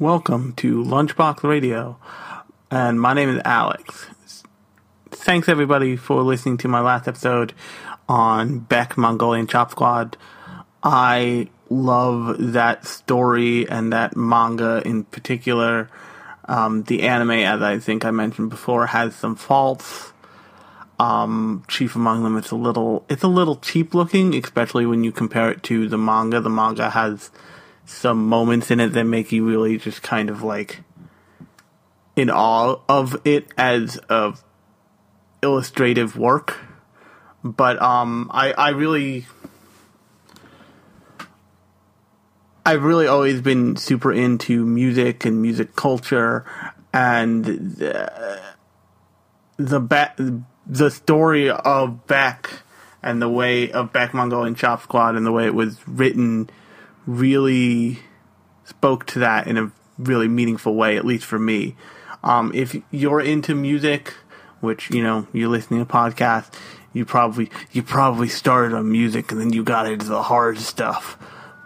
Welcome to Lunchbox Radio, and my name is Alex. Thanks everybody for listening to my last episode on Beck Mongolian Chop Squad. I love that story and that manga in particular. Um, the anime, as I think I mentioned before, has some faults. Um, chief among them, it's a little, it's a little cheap looking, especially when you compare it to the manga. The manga has some moments in it that make you really just kind of like in awe of it as a illustrative work. But um, I I really I've really always been super into music and music culture and the the, ba- the story of Beck and the way of Beck Mongolian Chop Squad and the way it was written really spoke to that in a really meaningful way, at least for me. Um, if you're into music, which you know you're listening to podcasts, you probably you probably started on music and then you got into the hard stuff.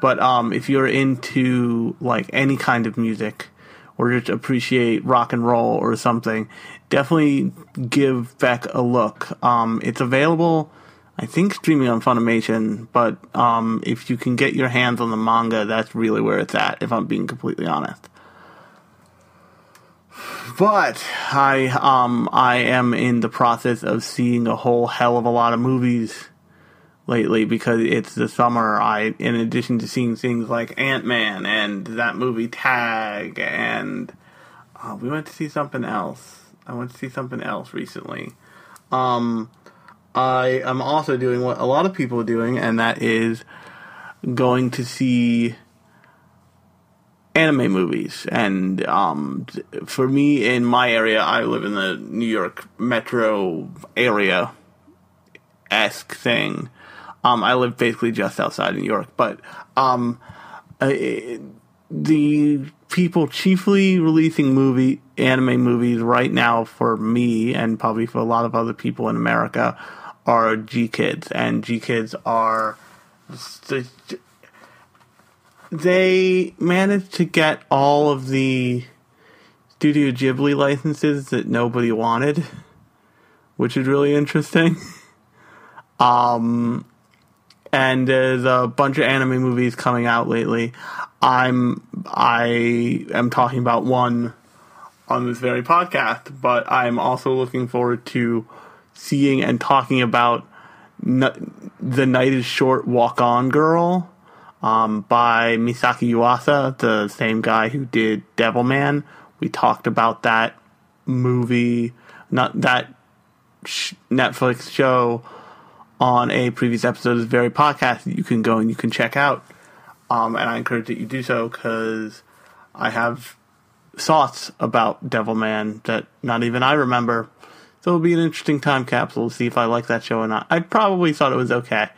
But um, if you're into like any kind of music or just appreciate rock and roll or something, definitely give Beck a look. Um, it's available I think streaming on Funimation, but um, if you can get your hands on the manga, that's really where it's at. If I'm being completely honest. But I um I am in the process of seeing a whole hell of a lot of movies lately because it's the summer. I in addition to seeing things like Ant Man and that movie Tag and uh, we went to see something else. I went to see something else recently. Um, I am also doing what a lot of people are doing, and that is going to see anime movies. And um, for me, in my area, I live in the New York metro area esque thing. Um, I live basically just outside of New York, but um, uh, the people chiefly releasing movie anime movies right now for me and probably for a lot of other people in America are GKIDS, and GKIDS are they managed to get all of the Studio Ghibli licenses that nobody wanted, which is really interesting. um, and there's a bunch of anime movies coming out lately. I'm I am talking about one on this very podcast, but I'm also looking forward to seeing and talking about The Night is Short Walk On Girl um, by Misaki Yuasa, the same guy who did Devilman. We talked about that movie, not that sh- Netflix show on a previous episode of this very podcast that you can go and you can check out. Um, and I encourage that you do so because I have thoughts about Devilman that not even I remember. So it'll be an interesting time capsule to see if I like that show or not. I probably thought it was okay.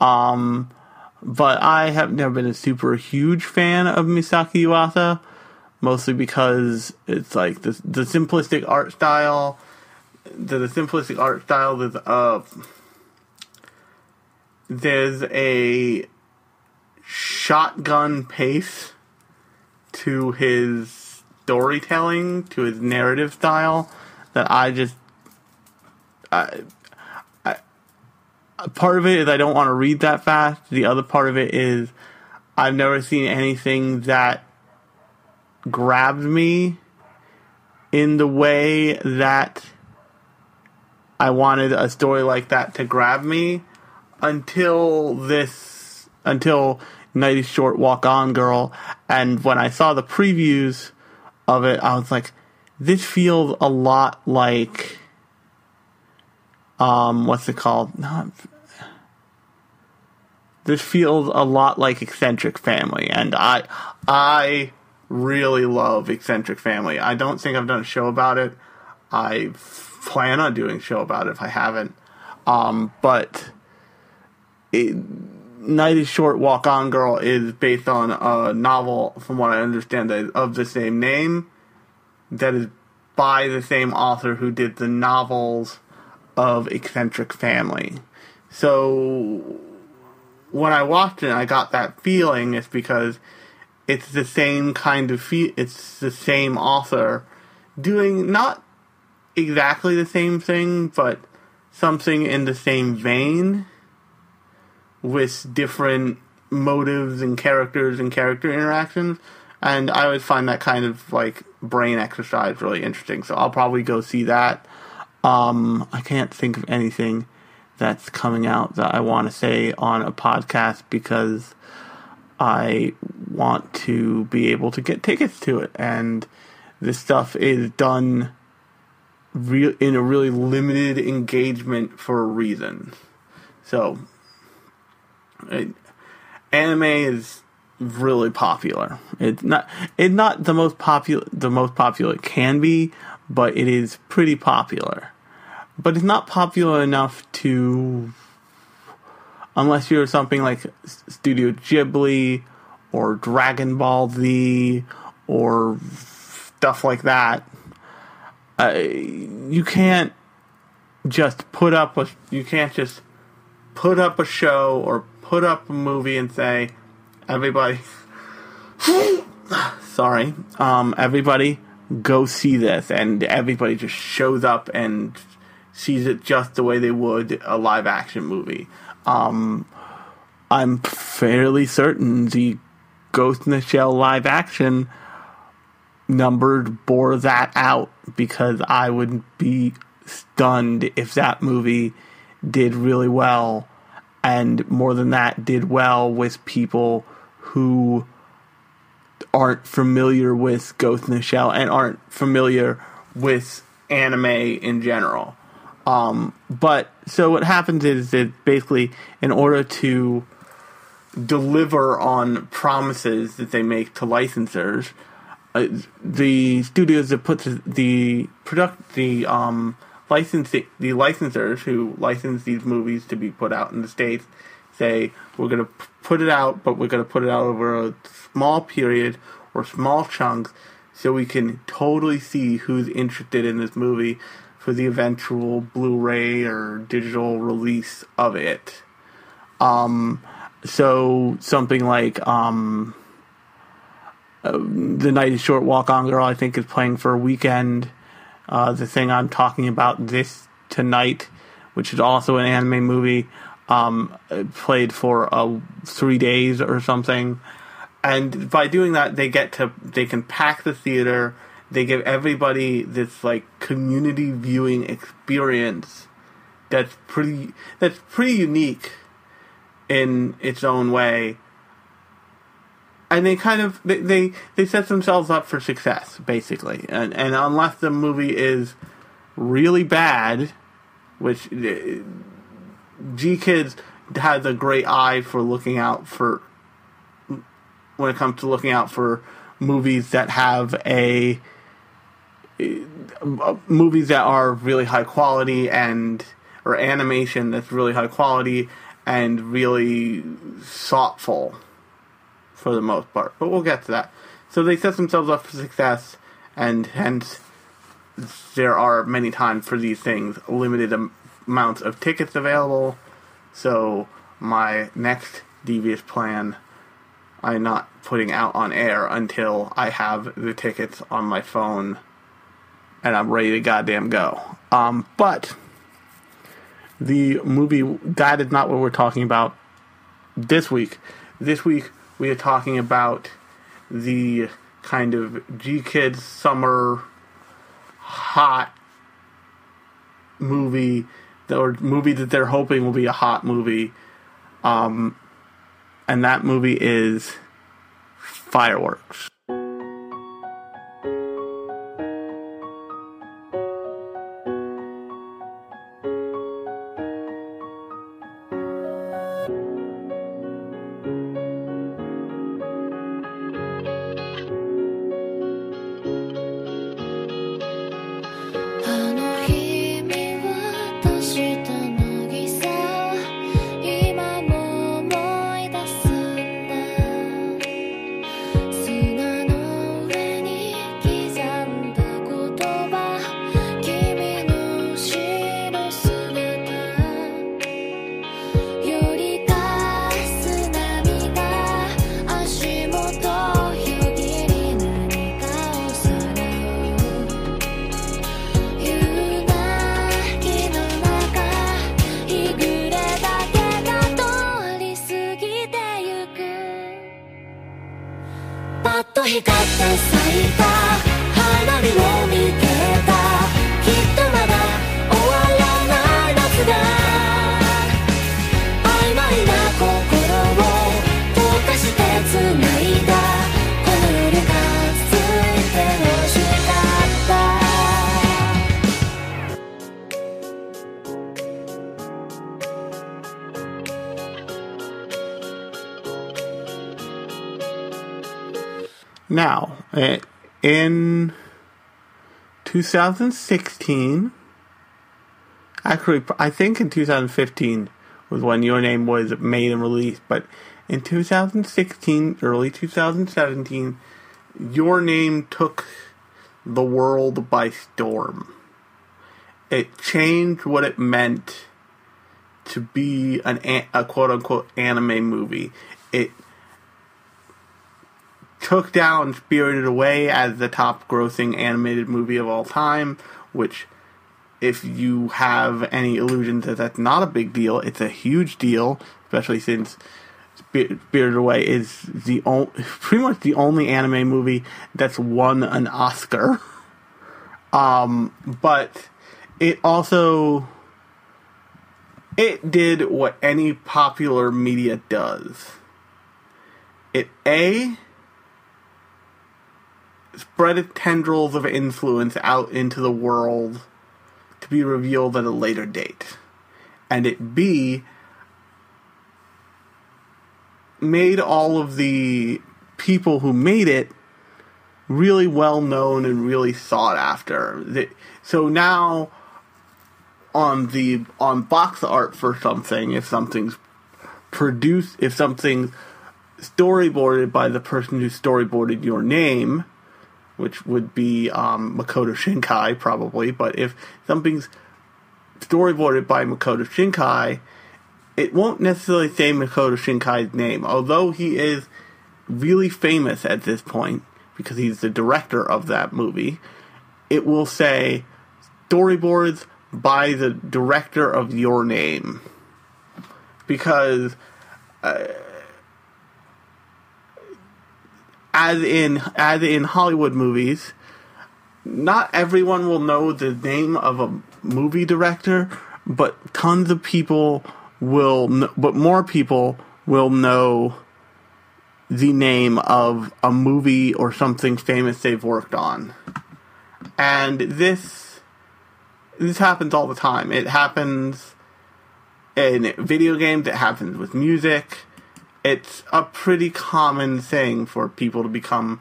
Um, but I have never been a super huge fan of Misaki Yuasa, mostly because it's like the the simplistic art style. The, the simplistic art style is uh there's a shotgun pace to his storytelling, to his narrative style that I just I, I, part of it is I don't want to read that fast. The other part of it is I've never seen anything that grabbed me in the way that I wanted a story like that to grab me until this until Night is Short Walk On Girl and when I saw the previews of it I was like this feels a lot like um, what's it called? Not. This feels a lot like Eccentric Family, and I, I really love Eccentric Family. I don't think I've done a show about it. I plan on doing a show about it if I haven't. Um, but it, Night is Short, Walk On Girl is based on a novel, from what I understand, of the same name. That is by the same author who did the novels of eccentric family. So when I watched it, I got that feeling. It's because it's the same kind of fe- it's the same author doing not exactly the same thing, but something in the same vein with different motives and characters and character interactions. And I always find that kind of like brain exercise really interesting. So I'll probably go see that. Um, I can't think of anything that's coming out that I want to say on a podcast because I want to be able to get tickets to it. And this stuff is done real in a really limited engagement for a reason. So, it, anime is really popular. It's not it's not the most popular the most popular it can be, but it is pretty popular. But it's not popular enough to unless you're something like Studio Ghibli or Dragon Ball Z or stuff like that. Uh, you can't just put up a you can't just put up a show or put up a movie and say everybody sorry um, everybody go see this and everybody just shows up and sees it just the way they would a live action movie um, i'm fairly certain the ghost in the shell live action numbered bore that out because I would be stunned if that movie did really well and more than that did well with people who aren't familiar with Ghost in the Shell and aren't familiar with anime in general. Um, but so what happens is that basically in order to deliver on promises that they make to licensors, uh, the studios that put the, product the um licensing the licensors who license these movies to be put out in the states say we're going to put it out, but we're going to put it out over a small period or small chunks so we can totally see who's interested in this movie for the eventual Blu-ray or digital release of it. Um, so something like um, uh, the night is short. Walk on, girl. I think is playing for a weekend. Uh, the thing I'm talking about this tonight, which is also an anime movie, um, played for uh, three days or something. And by doing that, they get to they can pack the theater. They give everybody this like community viewing experience that's pretty that's pretty unique in its own way. And they kind of they, they they set themselves up for success basically. And and unless the movie is really bad which GKIDS has a great eye for looking out for when it comes to looking out for movies that have a uh, movies that are really high quality and or animation that's really high quality and really thoughtful for the most part. But we'll get to that. So they set themselves up for success, and hence there are many times for these things limited am- amounts of tickets available. So my next devious plan, I'm not putting out on air until I have the tickets on my phone and I'm ready to goddamn go. Um, but the movie that is not what we're talking about this week. This week we are talking about the kind of GKIDS summer hot movie or movie that they're hoping will be a hot movie. Um, and that movie is Fireworks. 2016, actually, I think in 2015 was when Your Name was made and released, but in 2016, early 2017, Your Name took the world by storm. It changed what it meant to be an a, a quote unquote anime movie. It took down Spirited Away as the top grossing animated movie of all time, which, if you have any illusions that that's not a big deal, it's a huge deal, especially since Spir- Spirited Away is the only, pretty much the only anime movie that's won an Oscar. Um, but it also it did what any popular media does. It a spread its tendrils of influence out into the world to be revealed at a later date. And it B made all of the people who made it really well known and really sought after. So now on the on box art for something, if something's produced, if something's storyboarded by the person who storyboarded your name, which would be um, Makoto Shinkai probably, but if something's storyboarded by Makoto Shinkai, it won't necessarily say Makoto Shinkai's name, although he is really famous at this point because he's the director of that movie. It will say storyboards by the director of your name because uh, as in as in Hollywood movies, not everyone will know the name of a movie director, but tons of people will, but more people will know the name of a movie or something famous they've worked on. And this this happens all the time. It happens in video games, it happens with music. It's a pretty common thing for people to become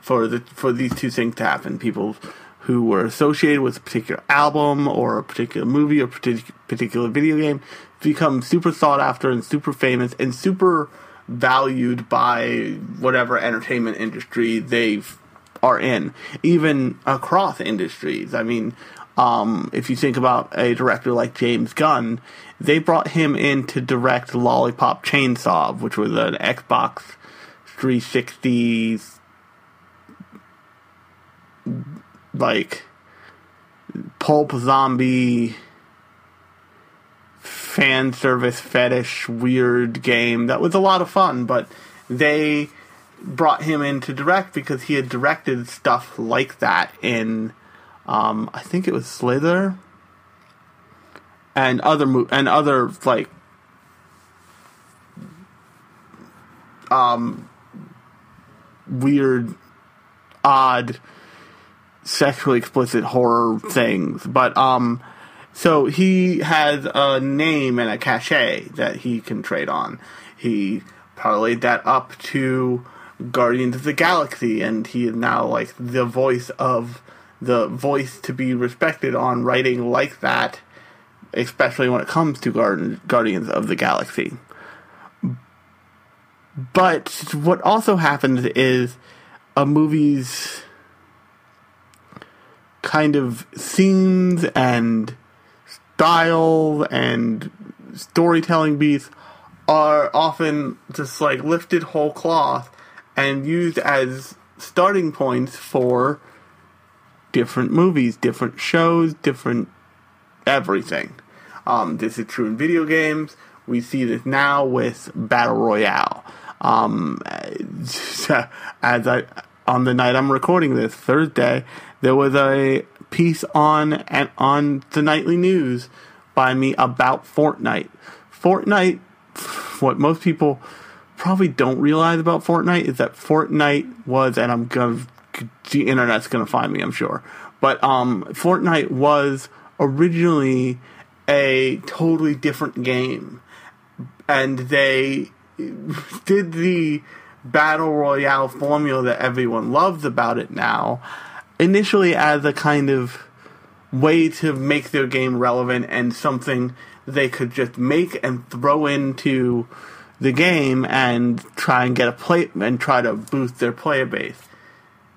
for the for these two things to happen. People who were associated with a particular album or a particular movie or partic- particular video game become super sought after and super famous and super valued by whatever entertainment industry they are in, even across industries. I mean, um, if you think about a director like James Gunn, they brought him in to direct Lollipop Chainsaw, which was an Xbox 360 like pulp zombie fan service fetish weird game that was a lot of fun but they brought him in to direct because he had directed stuff like that in um, I think it was Slither and other mo- and other like um weird odd sexually explicit horror things. But um so he has a name and a cachet that he can trade on. He parlayed that up to Guardians of the Galaxy and he is now like the voice of the voice to be respected on writing like that especially when it comes to Guard- Guardians of the Galaxy. But what also happens is a movie's kind of themes and style and storytelling beats are often just like lifted whole cloth and used as starting points for different movies, different shows, different everything. Um, this is true in video games. We see this now with Battle Royale. Um, as I on the night I'm recording this Thursday, there was a piece on and on the nightly news by me about Fortnite. Fortnite, what most people probably don't realize about Fortnite is that Fortnite was, and I'm gonna, the internet's gonna find me, I'm sure, but um, Fortnite was originally a totally different game, and they did the battle royale formula that everyone loves about it now, initially as a kind of way to make their game relevant and something they could just make and throw into the game and try and get a play and try to boost their player base.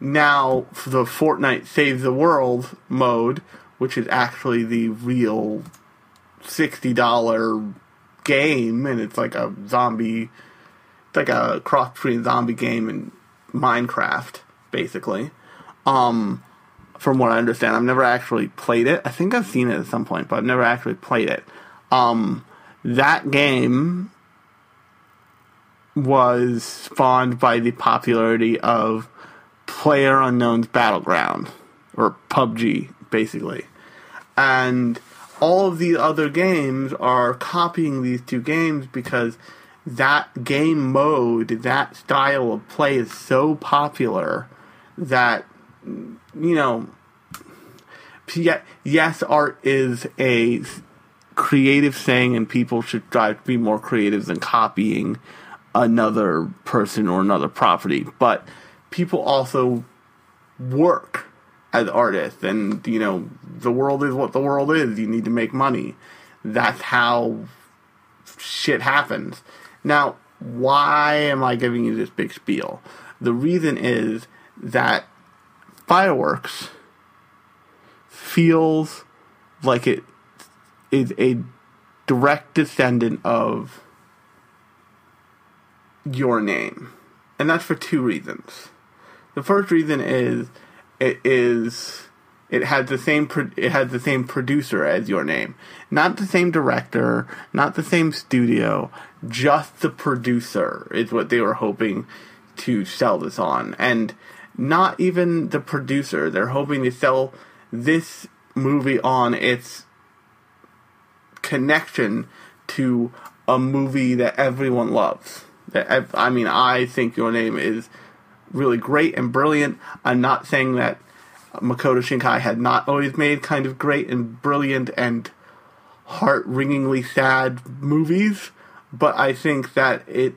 Now, the Fortnite Save the World mode, which is actually the real sixty dollar game, and it's like a zombie, it's like a cross between zombie game and Minecraft, basically. Um, from what I understand, I've never actually played it. I think I've seen it at some point, but I've never actually played it. Um, that game was spawned by the popularity of Player Unknown's Battleground, or PUBG, basically. And all of these other games are copying these two games because that game mode, that style of play is so popular that, you know, yes, art is a creative thing and people should strive to be more creative than copying another person or another property. But people also work as artists, and you know the world is what the world is. You need to make money. That's how shit happens. Now, why am I giving you this big spiel? The reason is that fireworks feels like it is a direct descendant of your name. And that's for two reasons. The first reason is it is it had the same pro- it had the same producer as your name, not the same director, not the same studio, just the producer is what they were hoping to sell this on, and not even the producer. They're hoping to sell this movie on its connection to a movie that everyone loves. I mean, I think your name is really great and brilliant. I'm not saying that Makoto Shinkai had not always made kind of great and brilliant and heart-wringingly sad movies, but I think that it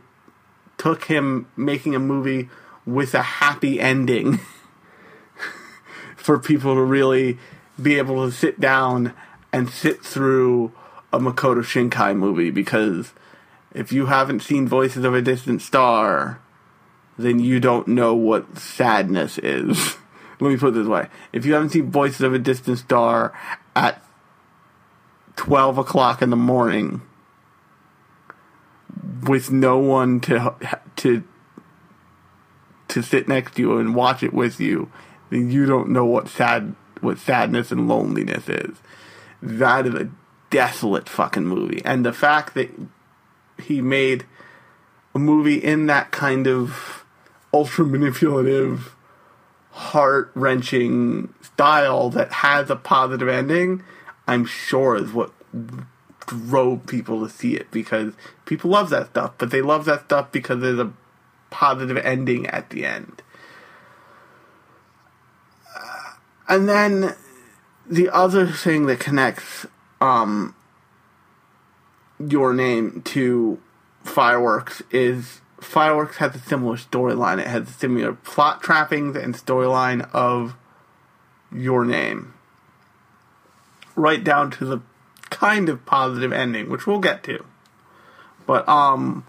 took him making a movie with a happy ending for people to really be able to sit down and sit through a Makoto Shinkai movie because if you haven't seen Voices of a Distant Star, then you don't know what sadness is. Let me put it this way. If you haven't seen Voices of a Distant Star at 12 o'clock in the morning with no one to to to sit next to you and watch it with you, then you don't know what sad what sadness and loneliness is. That is a desolate fucking movie. And the fact that he made a movie in that kind of ultra manipulative, heart wrenching style that has a positive ending, I'm sure is what drove people to see it because people love that stuff, but they love that stuff because there's a positive ending at the end. Uh, and then the other thing that connects um, your name to Fireworks is Fireworks has a similar storyline. It has a similar plot trappings and storyline of your name. Right down to the kind of positive ending, which we'll get to. But um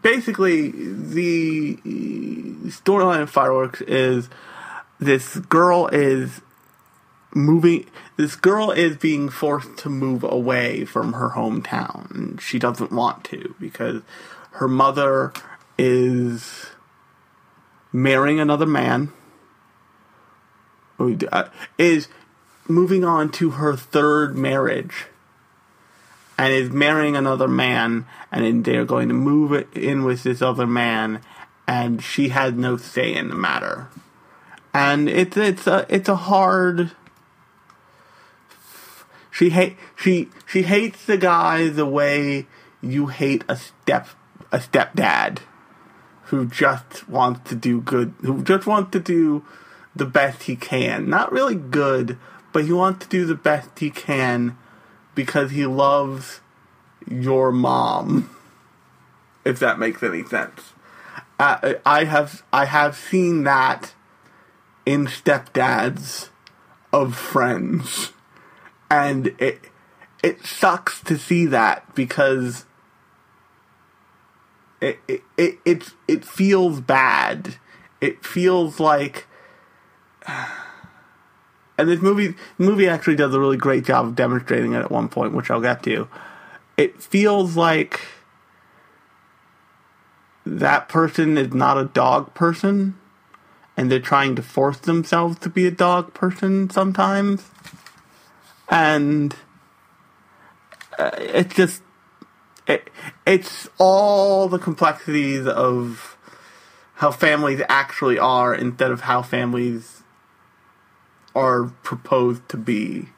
basically the storyline of Fireworks is this girl is moving this girl is being forced to move away from her hometown she doesn't want to because her mother is marrying another man uh, is moving on to her third marriage and is marrying another man, and they're going to move in with this other man, and she has no say in the matter. And it's it's a it's a hard. She hate she she hates the guy the way you hate a step a stepdad who just wants to do good who just wants to do the best he can. Not really good, but he wants to do the best he can because he loves your mom. If that makes any sense. I have I have seen that in stepdads of friends. And it it sucks to see that because it it it it, feels bad. It feels like and this movie movie actually does a really great job of demonstrating it at one point, which I'll get to. It feels like that person is not a dog person and they're trying to force themselves to be a dog person sometimes. And uh, it's just it, it's all the complexities of how families actually are instead of how families are proposed to be.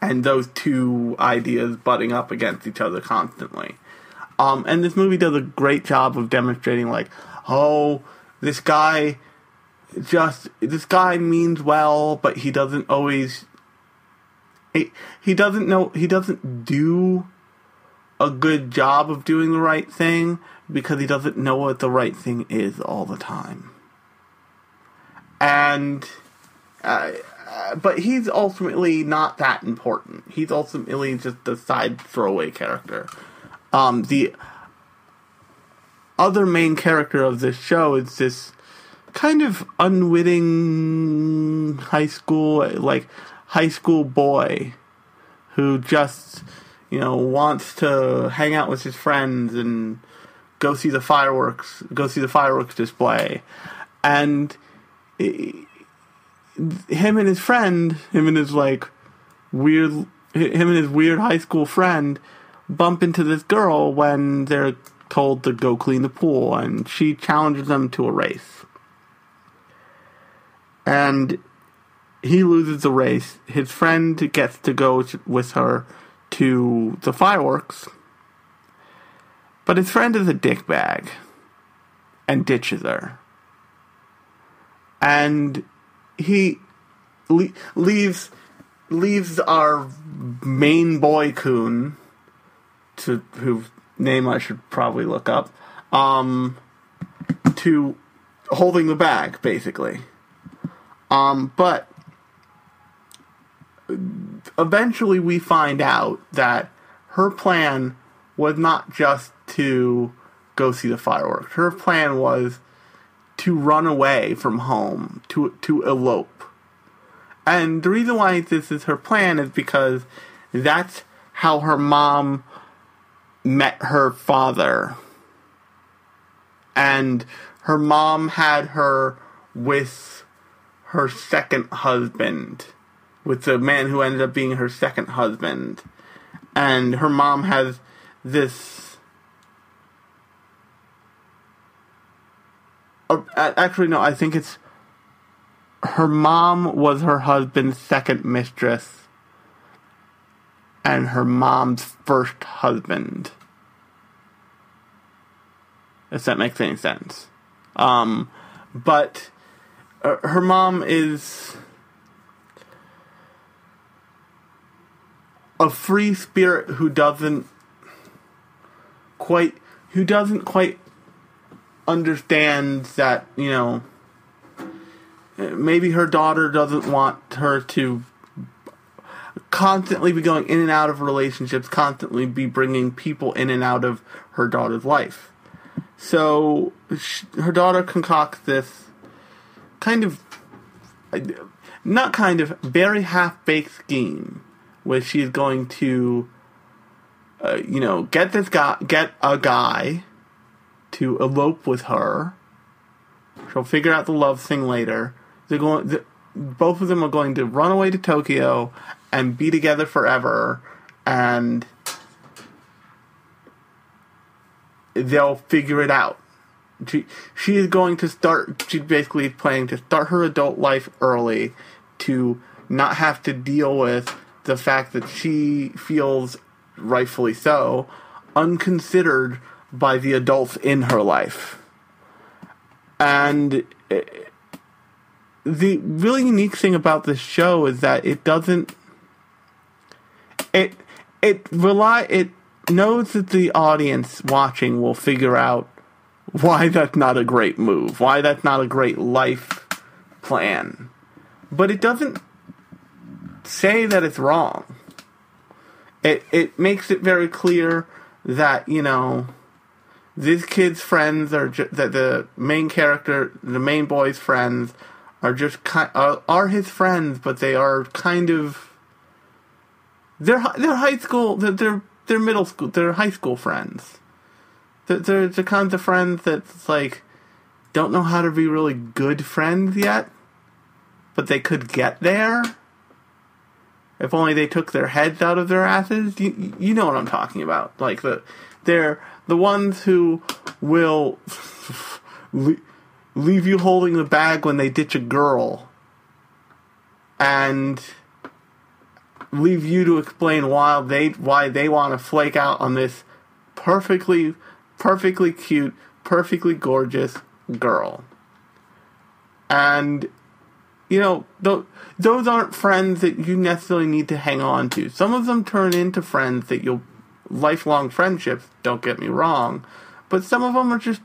And those two ideas butting up against each other constantly. Um, and this movie does a great job of demonstrating like oh this guy just this guy means well but he doesn't always he, he doesn't know he doesn't do a good job of doing the right thing because he doesn't know what the right thing is all the time. And uh, uh, but he's ultimately not that important. He's ultimately just a side throwaway character. Um, the other main character of this show is this kind of unwitting high school like high school boy who just you know wants to hang out with his friends and go see the fireworks go see the fireworks display and he- him and his friend him and his like weird him and his weird high school friend bump into this girl when they're told to go clean the pool and she challenges them to a race and he loses the race. His friend gets to go with her to the fireworks, but his friend is a dickbag and ditches her. And he le- leaves leaves our main boy coon, to whose name I should probably look up, um, to holding the bag basically. Um, but eventually we find out that her plan was not just to go see the fireworks. Her plan was to run away from home, to to elope. And the reason why this is her plan is because that's how her mom met her father. And her mom had her with her second husband, with the man who ended up being her second husband. And her mom has this. Uh, actually, no, I think it's. Her mom was her husband's second mistress, and her mom's first husband. If that makes any sense. Um, but uh, her mom is a free spirit who doesn't quite who doesn't quite understand that you know maybe her daughter doesn't want her to constantly be going in and out of relationships constantly be bringing people in and out of her daughter's life. So sh- her daughter concocts this kind of uh, not kind of very half-baked scheme where she's going to uh, you know get this guy get a guy to elope with her she'll figure out the love thing later they're going the, both of them are going to run away to Tokyo and be together forever and they'll figure it out. She she is going to start. She's basically planning to start her adult life early, to not have to deal with the fact that she feels rightfully so unconsidered by the adults in her life. And eh, the really unique thing about this show is that it doesn't it it rely it knows that the audience watching will figure out why that's not a great move, why that's not a great life plan. But it doesn't say that it's wrong. It it makes it very clear that, you know, these kid's friends are ju- that the main character, the main boy's friends are just kind are, are his friends, but they are kind of they're they're high school they're they're, they're middle school they're high school friends. They're, they're the kinds of friends that's like don't know how to be really good friends yet, but they could get there. If only they took their heads out of their asses. You, you know what I'm talking about. Like the they're the ones who will le- leave you holding the bag when they ditch a girl and leave you to explain why they why they want to flake out on this perfectly perfectly cute, perfectly gorgeous girl. And you know, th- those aren't friends that you necessarily need to hang on to. Some of them turn into friends that you'll lifelong friendships, don't get me wrong, but some of them are just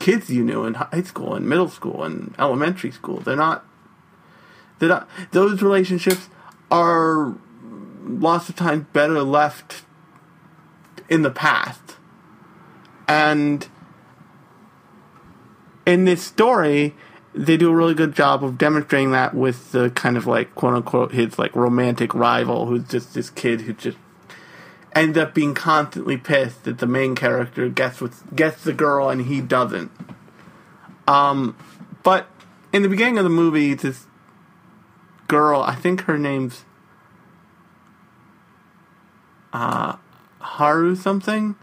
kids you knew in high school and middle school and elementary school. They're not they're not those relationships are lots of times better left in the past. And in this story, they do a really good job of demonstrating that with the kind of like quote unquote his like romantic rival who's just this kid who just ends up being constantly pissed that the main character gets with gets the girl and he doesn't. Um but in the beginning of the movie this girl, I think her name's uh Haru something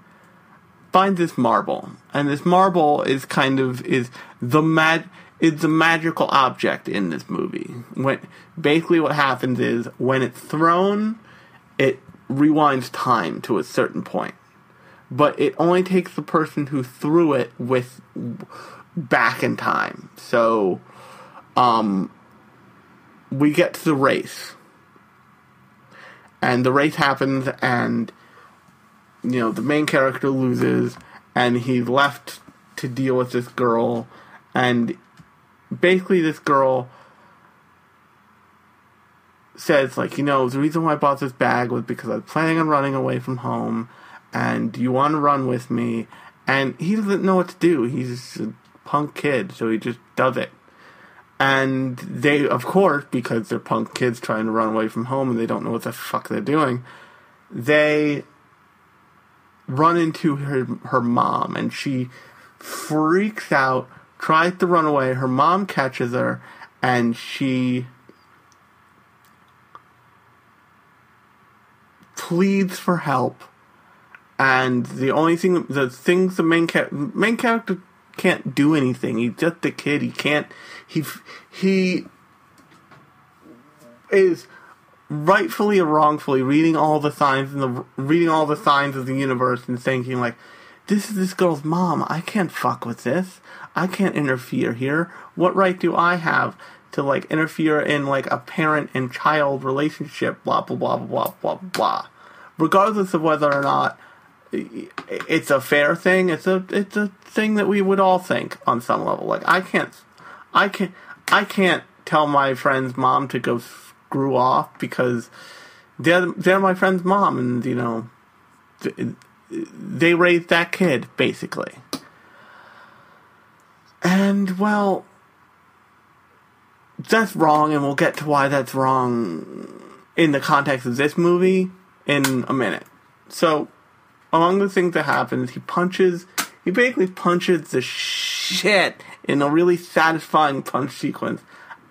finds this marble, and this marble is kind of is the mag is the magical object in this movie. When basically what happens is when it's thrown, it rewinds time to a certain point, but it only takes the person who threw it with back in time. So, um, we get to the race, and the race happens, and you know, the main character loses and he's left to deal with this girl and basically this girl says like, you know, the reason why I bought this bag was because I was planning on running away from home and you want to run with me? And he doesn't know what to do. He's a punk kid, so he just does it. And they, of course, because they're punk kids trying to run away from home and they don't know what the fuck they're doing, they run into her her mom and she freaks out, tries to run away. Her mom catches her and she pleads for help. And the only thing, the things the main cha- main character can't do anything. He's just a kid. He can't. He he is rightfully or wrongfully reading all the signs and the reading all the signs of the universe and thinking like, this is this girl's mom. I can't fuck with this. I can't interfere here. What right do I have to like interfere in like a parent and child relationship? Blah blah blah blah blah blah. Regardless of whether or not it's a fair thing, it's a it's a thing that we would all think on some level. Like I can't, I can't, I can't tell my friend's mom to go screw off because they're they're my friend's mom, and you know, they raised that kid basically. And well, that's wrong, and we'll get to why that's wrong in the context of this movie in a minute. So, among the things that happens, he punches, he basically punches the shit in a really satisfying punch sequence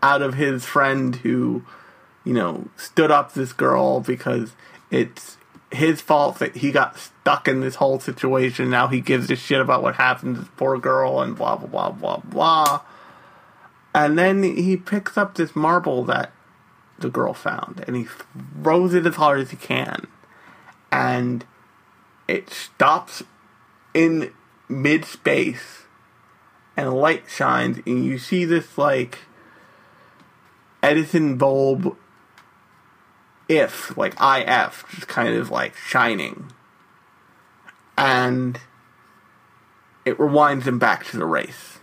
out of his friend who, you know, stood up this girl because it's his fault that he got stuck in this whole situation. Now he gives a shit about what happened to this poor girl and blah blah blah blah blah. And then he picks up this marble that the girl found and he throws it as hard as he can. And it stops in mid space and a light shines and you see this like Edison bulb if like IF just kind of like shining and it rewinds him back to the race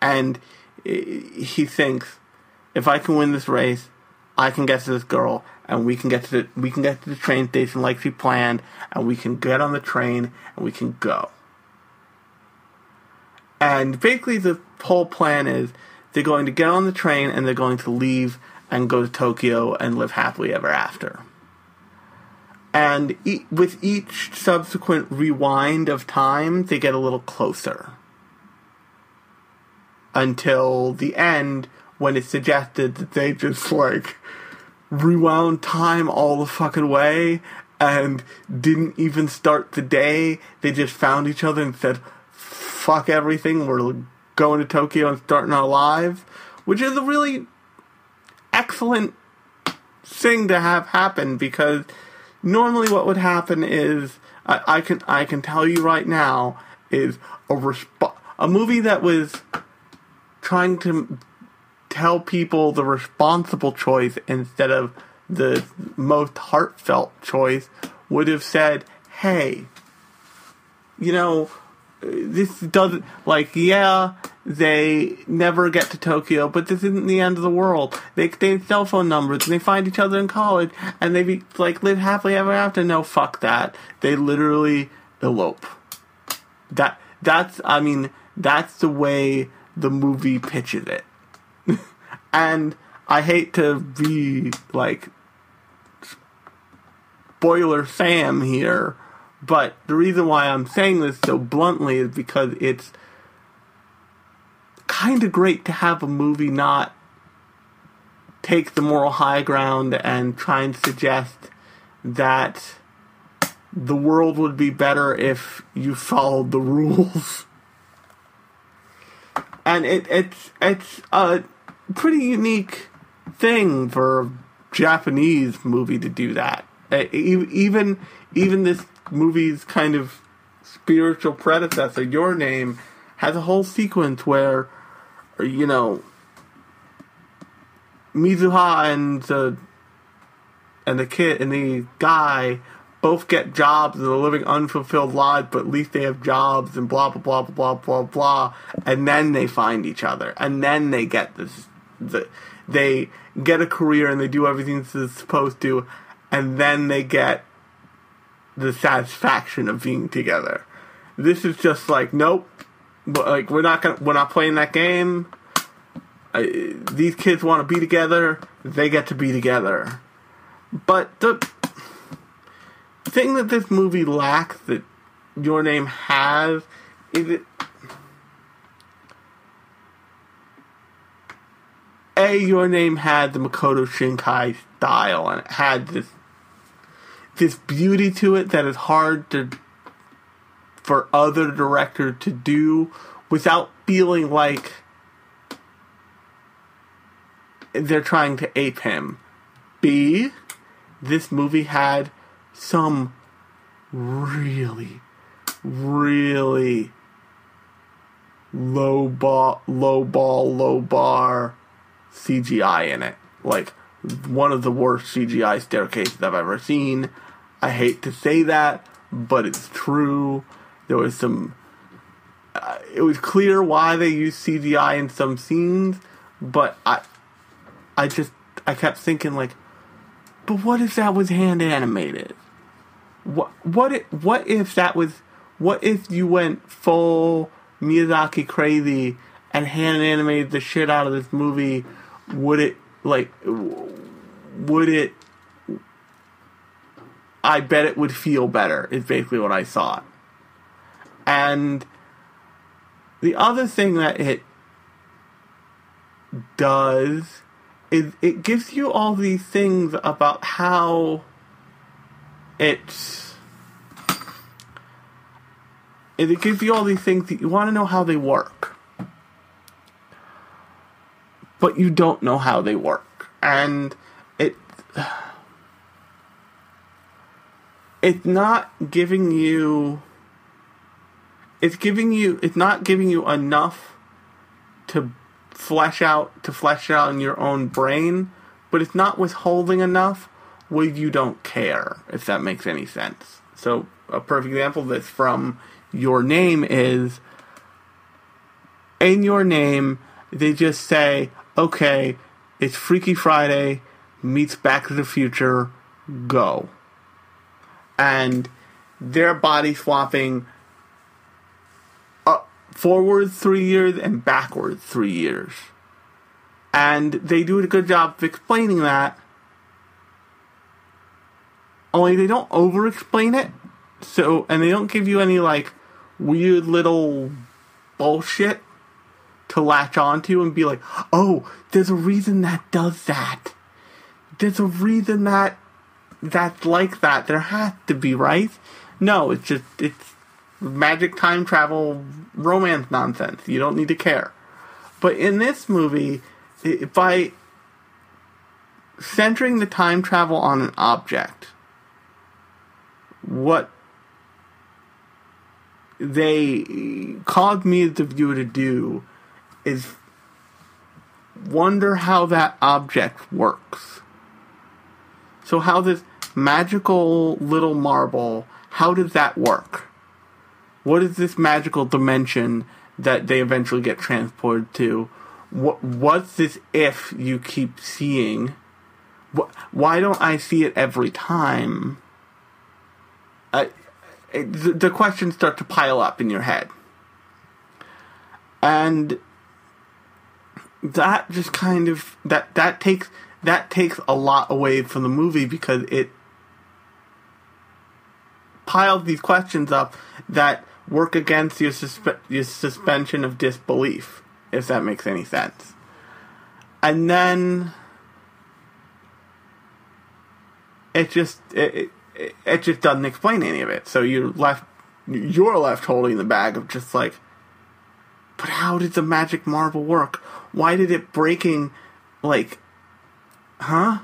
and he thinks if I can win this race I can get to this girl and we can get to the we can get to the train station like she planned and we can get on the train and we can go and basically the whole plan is they're going to get on the train and they're going to leave and go to Tokyo and live happily ever after. And e- with each subsequent rewind of time, they get a little closer. Until the end, when it's suggested that they just like rewound time all the fucking way and didn't even start the day. They just found each other and said, fuck everything, we're going to Tokyo and starting our lives, which is a really excellent thing to have happen because normally what would happen is I, I can I can tell you right now is a resp- a movie that was trying to tell people the responsible choice instead of the most heartfelt choice would have said, "Hey, you know, this doesn't like yeah they never get to Tokyo, but this isn't the end of the world. They exchange cell phone numbers and they find each other in college and they be, like live happily ever after. No, fuck that. They literally elope. That that's I mean that's the way the movie pitches it. and I hate to be like spoiler Sam here, but the reason why I'm saying this so bluntly is because it's kind of great to have a movie not take the moral high ground and try and suggest that the world would be better if you followed the rules. And it, it's it's a pretty unique thing for a Japanese movie to do that. Even even this movie's kind of spiritual predecessor, Your Name, has a whole sequence where, you know, Mitsuha and the and the kid and the guy both get jobs and they're living unfulfilled lives, but at least they have jobs and blah blah blah blah blah blah blah, and then they find each other, and then they get this, the, they get a career and they do everything they're supposed to, and then they get the satisfaction of being together. This is just like nope, but like we're not gonna we're not playing that game. Uh, these kids want to be together, they get to be together. But the thing that this movie lacks that Your Name has is it. A, Your Name had the Makoto Shinkai style, and it had this this beauty to it that is hard to for other director to do without feeling like they're trying to ape him. B, this movie had some really, really low ball, low ball, low bar CGI in it. Like one of the worst CGI staircases I've ever seen. I hate to say that, but it's true. There was some. Uh, it was clear why they used CGI in some scenes, but I, I just I kept thinking like, but what if that was hand animated? What what if, what if that was what if you went full Miyazaki crazy and hand animated the shit out of this movie? Would it like would it I bet it would feel better is basically what I thought. And the other thing that it does is it gives you all these things about how it's it gives you all these things that you want to know how they work. But you don't know how they work. And it it's not giving you it's giving you it's not giving you enough to flesh out to flesh out in your own brain but it's not withholding enough where you don't care if that makes any sense. So a perfect example of this from your name is in your name they just say okay it's freaky friday meets back to the future go. And they're body swapping forward three years and backward three years. And they do a good job of explaining that. Only they don't over explain it. So and they don't give you any like weird little bullshit to latch onto and be like, oh, there's a reason that does that. There's a reason that that's like that. There has to be, right? No, it's just it's magic time travel romance nonsense. You don't need to care. But in this movie, by centering the time travel on an object, what they caused me as the viewer to do is wonder how that object works. So how this magical little marble, how does that work? What is this magical dimension that they eventually get transported to? What what's this if you keep seeing? Wh- Why don't I see it every time? I, it, the, the questions start to pile up in your head. And that just kind of that that takes that takes a lot away from the movie because it piles these questions up that work against your, suspe- your suspension of disbelief, if that makes any sense. And then it just it, it, it just doesn't explain any of it. So you're left you're left holding the bag of just like but how did the magic marble work? Why did it breaking like huh?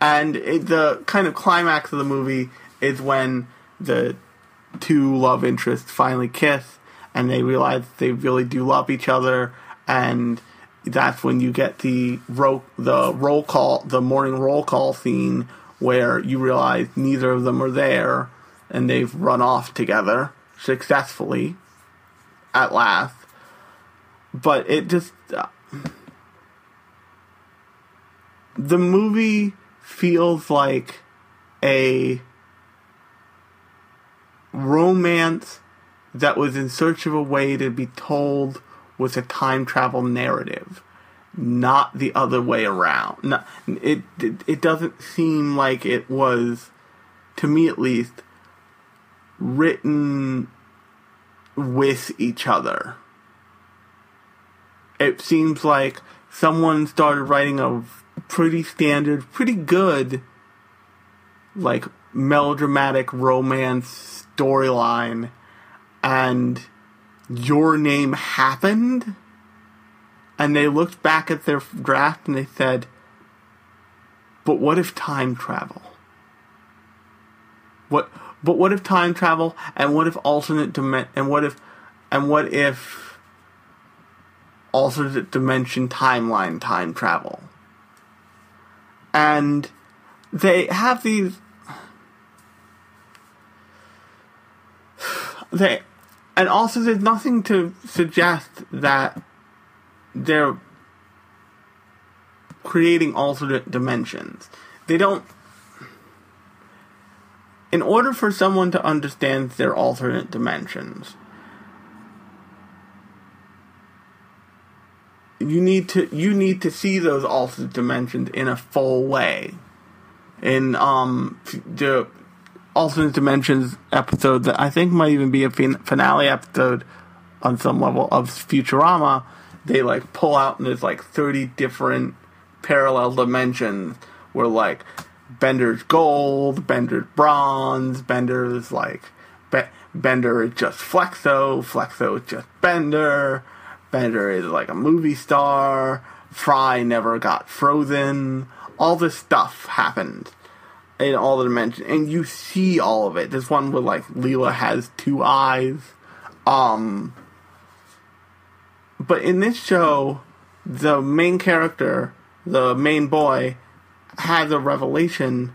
And it, the kind of climax of the movie is when the two love interests finally kiss and they realize they really do love each other and that's when you get the ro- the roll call the morning roll call scene where you realize neither of them are there and they've run off together successfully at last. But it just uh, the movie feels like a romance that was in search of a way to be told with a time travel narrative not the other way around. It, it it doesn't seem like it was to me at least written with each other. It seems like someone started writing a pretty standard, pretty good, like melodramatic romance storyline, and your name happened, and they looked back at their draft and they said, "But what if time travel? What? But what if time travel? And what if alternate dimen? And what if? And what if?" alternate dimension timeline time travel. And they have these they and also there's nothing to suggest that they're creating alternate dimensions. They don't in order for someone to understand their alternate dimensions, you need to you need to see those alternate dimensions in a full way. In um the alternate dimensions episode that I think might even be a fin- finale episode on some level of Futurama, they like pull out and there's like thirty different parallel dimensions where like Bender's gold, Bender's bronze, Bender's like Be- Bender is just Flexo, Flexo is just Bender, Bender is like a movie star, Fry never got frozen. All this stuff happened in all the dimensions, and you see all of it. This one where like Leela has two eyes. Um, but in this show, the main character, the main boy, has a revelation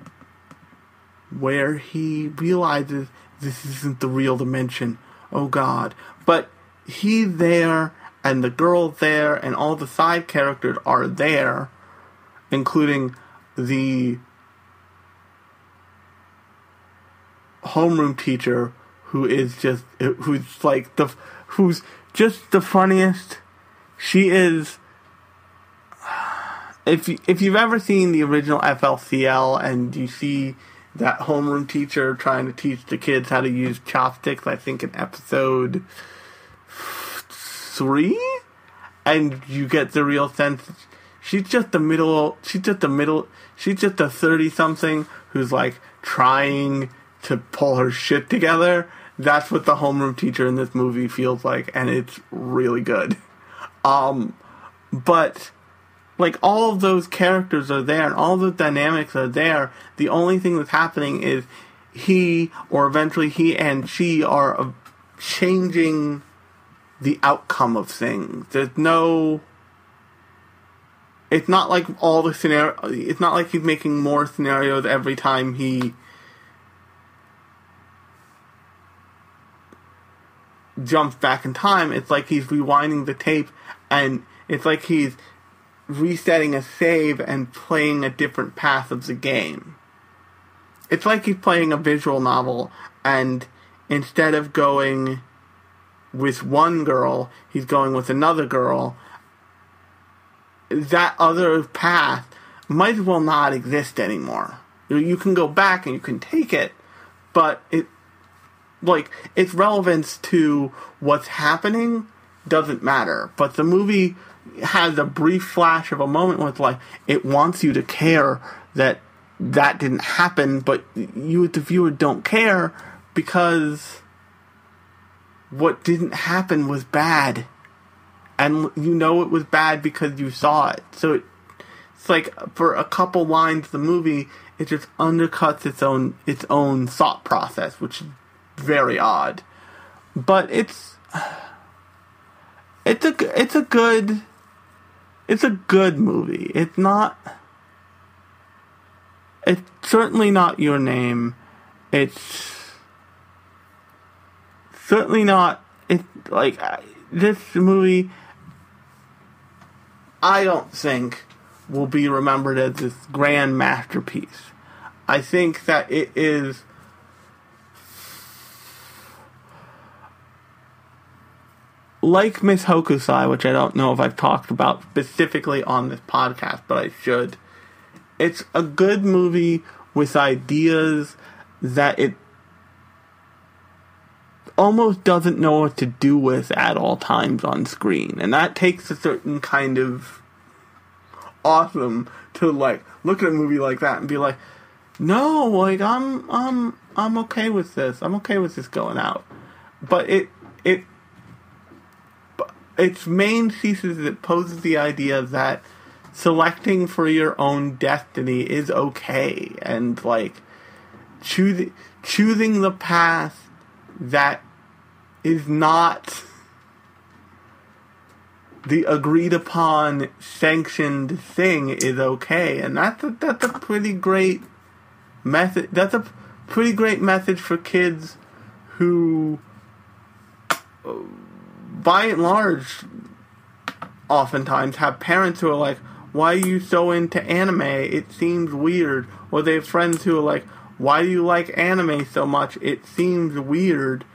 where he realizes this isn't the real dimension. Oh God! But he's there, and the girl there, and all the side characters are there, including the homeroom teacher who is just who's like the who's just the funniest. She is. If you, if you've ever seen the original FLCL and you see that homeroom teacher trying to teach the kids how to use chopsticks, I think in episode three, and you get the real sense. She's just the middle. She's just the middle. She's just a thirty something who's like trying to pull her shit together. That's what the homeroom teacher in this movie feels like, and it's really good. Um, but like all of those characters are there, and all the dynamics are there. The only thing that's happening is he, or eventually he and she, are changing the outcome of things. There's no. It's not like all the scenario. It's not like he's making more scenarios every time he jumps back in time. It's like he's rewinding the tape, and it's like he's resetting a save and playing a different path of the game. It's like he's playing a visual novel, and instead of going with one girl, he's going with another girl. That other path might as well not exist anymore. You can go back and you can take it, but it like its relevance to what's happening doesn't matter. But the movie has a brief flash of a moment where it's like it wants you to care that that didn't happen, but you, the viewer, don't care because what didn't happen was bad, and you know it was bad because you saw it. So it, it's like for a couple lines of the movie, it just undercuts its own its own thought process, which very odd. But it's it's a it's a good it's a good movie. It's not it's certainly not your name. It's certainly not it's like this movie I don't think will be remembered as this grand masterpiece. I think that it is like Miss Hokusai, which I don't know if I've talked about specifically on this podcast, but I should. It's a good movie with ideas that it almost doesn't know what to do with at all times on screen. And that takes a certain kind of awesome to like look at a movie like that and be like, no, like I'm I'm I'm okay with this. I'm okay with this going out. But it it its main thesis is it poses the idea that selecting for your own destiny is okay and like choosing choosing the path that is not the agreed upon sanctioned thing is okay and that's a, that's a pretty great method that's a pretty great message for kids who by and large, oftentimes have parents who are like, "Why are you so into anime? It seems weird." Or they have friends who are like, "Why do you like anime so much? It seems weird."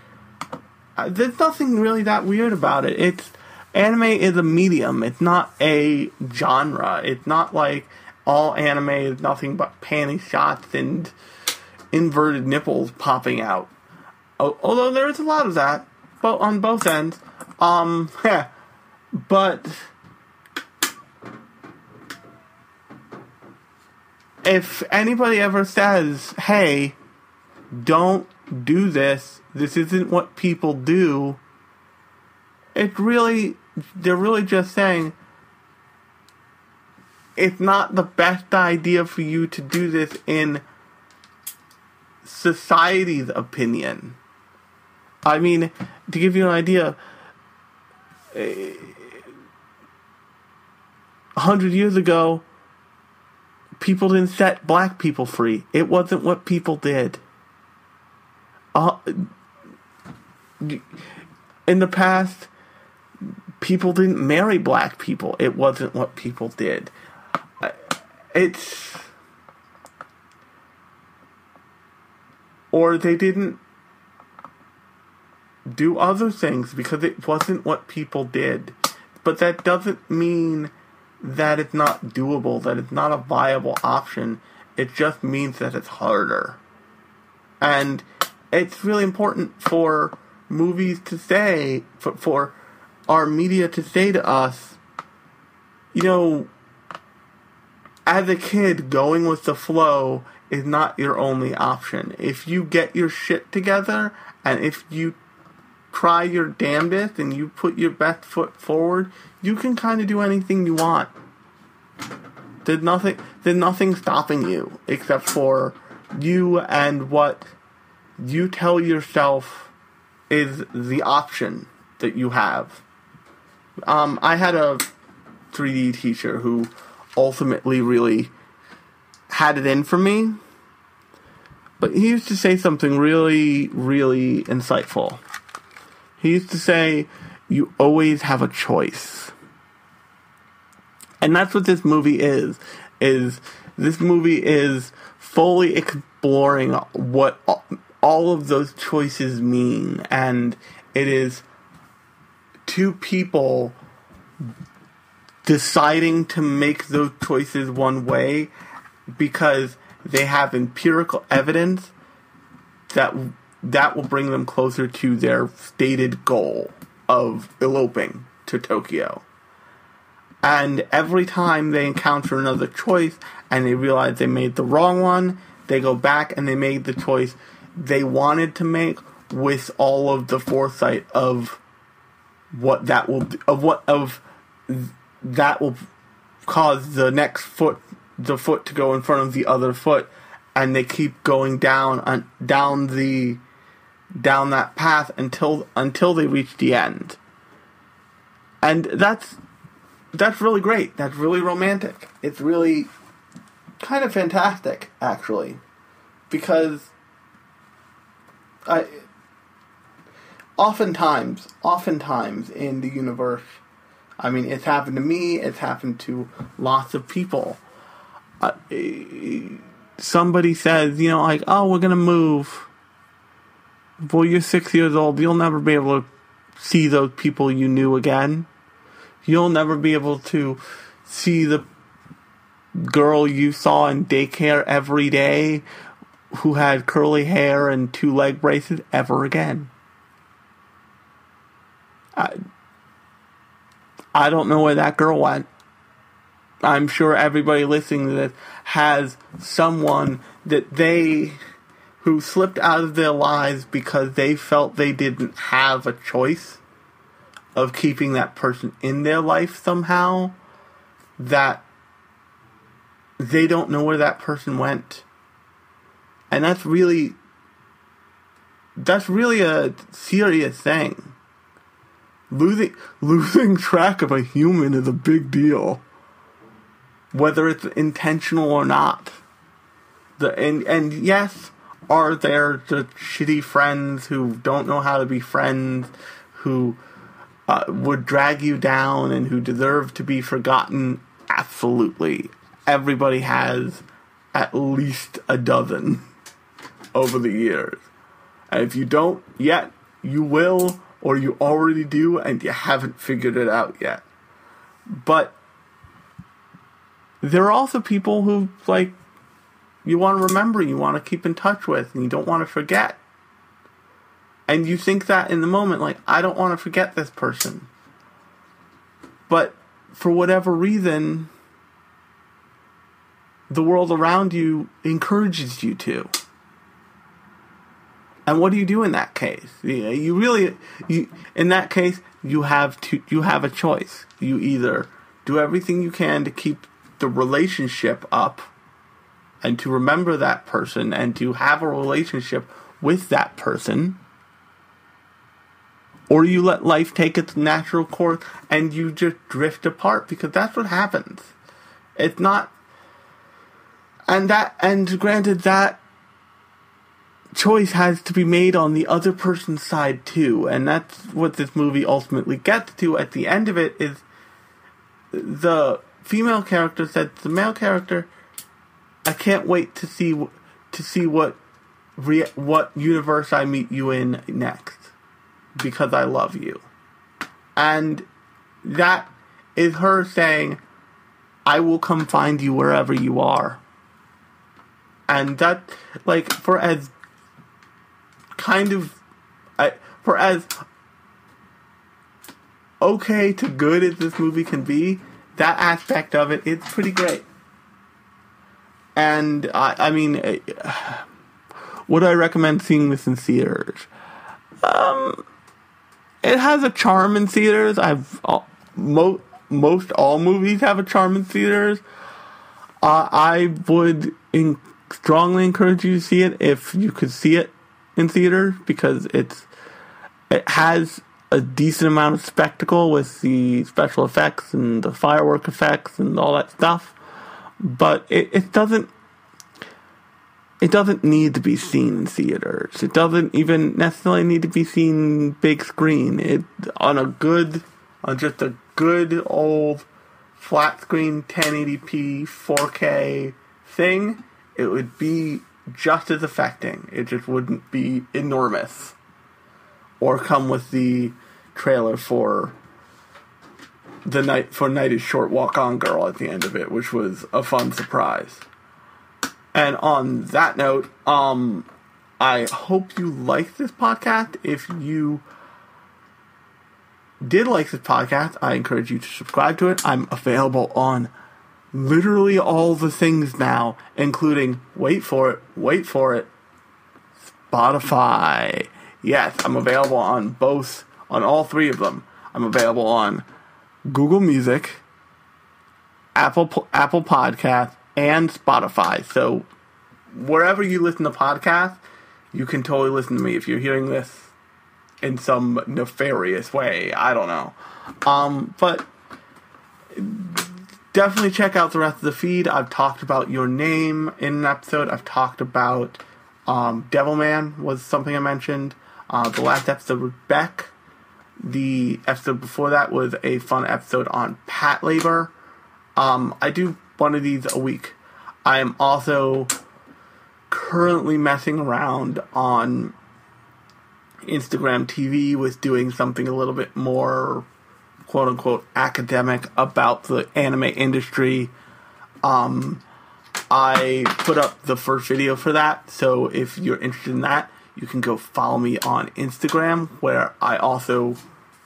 Uh, there's nothing really that weird about it. It's anime is a medium. It's not a genre. It's not like all anime is nothing but panty shots and inverted nipples popping out. Although there is a lot of that, but on both ends. Um, but if anybody ever says, "Hey, don't do this. This isn't what people do." It really they're really just saying it's not the best idea for you to do this in society's opinion. I mean, to give you an idea, a hundred years ago, people didn't set black people free. It wasn't what people did. Uh, in the past, people didn't marry black people. It wasn't what people did. It's. Or they didn't do other things because it wasn't what people did. But that doesn't mean that it's not doable, that it's not a viable option. It just means that it's harder. And it's really important for movies to say, for, for our media to say to us, you know, as a kid, going with the flow is not your only option. If you get your shit together and if you try your damnedest and you put your best foot forward, you can kind of do anything you want. There's nothing. There's nothing stopping you except for you and what you tell yourself is the option that you have. Um, I had a 3D teacher who ultimately really had it in for me, but he used to say something really, really insightful. He used to say, You always have a choice. And that's what this movie is. Is this movie is fully exploring what all of those choices mean and it is two people deciding to make those choices one way because they have empirical evidence that that will bring them closer to their stated goal of eloping to Tokyo. And every time they encounter another choice and they realize they made the wrong one, they go back and they made the choice they wanted to make with all of the foresight of what that will of what of that will cause the next foot the foot to go in front of the other foot and they keep going down on down the down that path until until they reach the end. And that's that's really great. That's really romantic. It's really kind of fantastic actually because I oftentimes oftentimes in the universe I mean it's happened to me, it's happened to lots of people. Uh, somebody says, you know, like, "Oh, we're going to move." Well, you're six years old, you'll never be able to see those people you knew again. You'll never be able to see the girl you saw in daycare every day who had curly hair and two leg braces ever again. I, I don't know where that girl went. I'm sure everybody listening to this has someone that they who slipped out of their lives because they felt they didn't have a choice of keeping that person in their life somehow that they don't know where that person went. And that's really that's really a serious thing. Losing losing track of a human is a big deal whether it's intentional or not. The and and yes are there the shitty friends who don't know how to be friends, who uh, would drag you down and who deserve to be forgotten? Absolutely. Everybody has at least a dozen over the years. And if you don't yet, you will, or you already do, and you haven't figured it out yet. But there are also people who, like, you want to remember, you want to keep in touch with, and you don't want to forget. And you think that in the moment, like, I don't want to forget this person. But for whatever reason, the world around you encourages you to. And what do you do in that case? You, really, you in that case, you have to you have a choice. You either do everything you can to keep the relationship up, and to remember that person, and to have a relationship with that person, or you let life take its natural course and you just drift apart because that's what happens. It's not, and that, and granted, that choice has to be made on the other person's side too, and that's what this movie ultimately gets to. At the end of it, is the female character said the male character, "I can't wait to see to see what re- what universe I meet you in next, because I love you," and that is her saying, "I will come find you wherever you are." And that, like, for as kind of I, for as okay to good as this movie can be, that aspect of it it's pretty great. And I, I mean, eh, would I recommend seeing this in theaters? Um, it has a charm in theaters. I've uh, mo- most all movies have a charm in theaters. Uh, I would in- strongly encourage you to see it if you could see it in theaters because it's it has a decent amount of spectacle with the special effects and the firework effects and all that stuff, but it, it doesn't it doesn't need to be seen in theaters. It doesn't even necessarily need to be seen big screen. It on a good on just a good old flat screen 1080p 4K thing, it would be just as affecting. It just wouldn't be enormous. Or come with the trailer for the night for Night is Short Walk On Girl at the end of it, which was a fun surprise. And on that note, um I hope you like this podcast. If you did like this podcast, I encourage you to subscribe to it. I'm available on literally all the things now, including wait for it, wait for it, Spotify. Yes, I'm available on both, on all three of them. I'm available on Google Music, Apple Apple Podcast, and Spotify. So wherever you listen to podcasts, you can totally listen to me if you're hearing this in some nefarious way. I don't know. Um, but definitely check out the rest of the feed. I've talked about your name in an episode. I've talked about um, Devilman was something I mentioned. Uh, the last episode was Beck. The episode before that was a fun episode on Patlabor. Um, I do one of these a week. I am also currently messing around on Instagram TV with doing something a little bit more quote unquote academic about the anime industry. Um, I put up the first video for that, so if you're interested in that, you can go follow me on Instagram where I also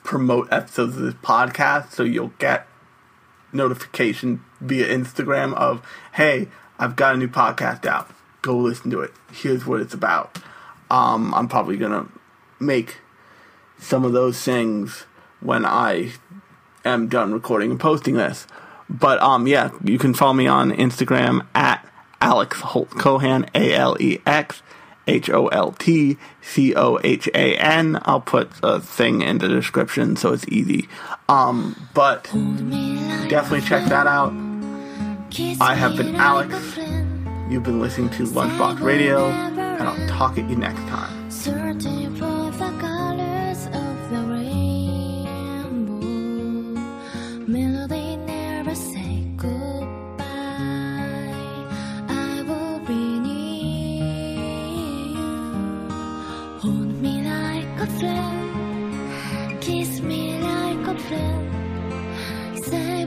promote episodes of this podcast, so you'll get notification via Instagram of, hey, I've got a new podcast out. Go listen to it. Here's what it's about. Um, I'm probably gonna make some of those things when I am done recording and posting this. But um, yeah, you can follow me on Instagram at Alex Holt Cohan, A L E X H O L T C O H A N. I'll put a thing in the description so it's easy. Um, but definitely check that out. I have been Alex. You've been listening to Lunchbox Radio, and I'll talk at you next time. Kiss me like a friend. Say